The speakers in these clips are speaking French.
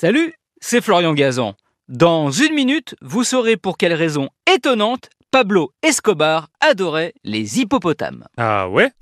Salut, c'est Florian Gazan. Dans une minute, vous saurez pour quelle raison étonnante Pablo Escobar adorait les hippopotames. Ah ouais?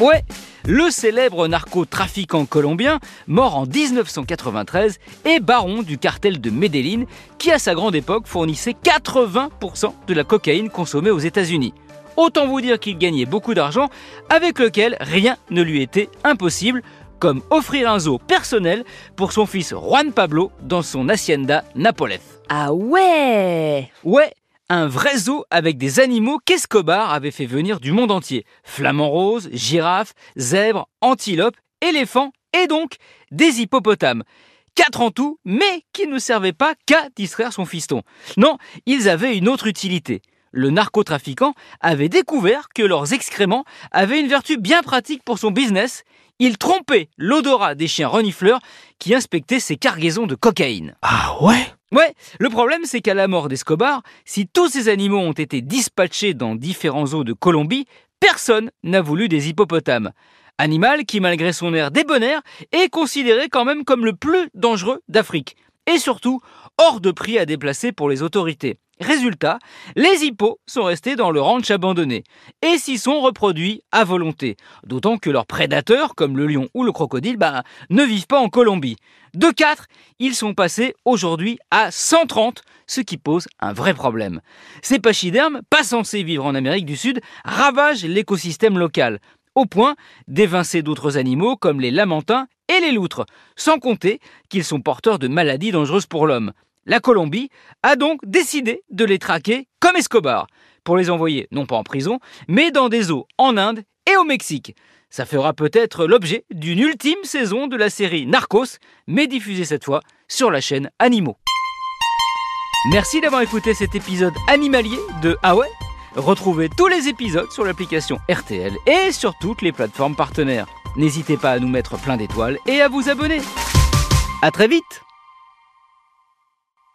Ouais, le célèbre narcotrafiquant colombien, mort en 1993, est baron du cartel de Medellín, qui à sa grande époque fournissait 80% de la cocaïne consommée aux États-Unis. Autant vous dire qu'il gagnait beaucoup d'argent, avec lequel rien ne lui était impossible, comme offrir un zoo personnel pour son fils Juan Pablo dans son hacienda Napolez. Ah ouais Ouais, un vrai zoo avec des animaux qu'Escobar avait fait venir du monde entier. Flamants roses, girafes, zèbres, antilopes, éléphants et donc des hippopotames. Quatre en tout, mais qui ne servaient pas qu'à distraire son fiston. Non, ils avaient une autre utilité. Le narcotrafiquant avait découvert que leurs excréments avaient une vertu bien pratique pour son business. Il trompait l'odorat des chiens renifleurs qui inspectaient ses cargaisons de cocaïne. Ah ouais? Ouais, le problème c'est qu'à la mort d'Escobar, si tous ces animaux ont été dispatchés dans différents zoos de Colombie, personne n'a voulu des hippopotames. Animal qui, malgré son air débonnaire, est considéré quand même comme le plus dangereux d'Afrique. Et surtout, hors de prix à déplacer pour les autorités. Résultat, les hippos sont restés dans le ranch abandonné et s'y sont reproduits à volonté. D'autant que leurs prédateurs, comme le lion ou le crocodile, bah, ne vivent pas en Colombie. De 4, ils sont passés aujourd'hui à 130, ce qui pose un vrai problème. Ces pachydermes, pas censés vivre en Amérique du Sud, ravagent l'écosystème local, au point d'évincer d'autres animaux comme les lamantins et les loutres, sans compter qu'ils sont porteurs de maladies dangereuses pour l'homme. La Colombie a donc décidé de les traquer comme Escobar, pour les envoyer non pas en prison, mais dans des eaux en Inde et au Mexique. Ça fera peut-être l'objet d'une ultime saison de la série Narcos, mais diffusée cette fois sur la chaîne Animaux. Merci d'avoir écouté cet épisode animalier de Ah Retrouvez tous les épisodes sur l'application RTL et sur toutes les plateformes partenaires. N'hésitez pas à nous mettre plein d'étoiles et à vous abonner. A très vite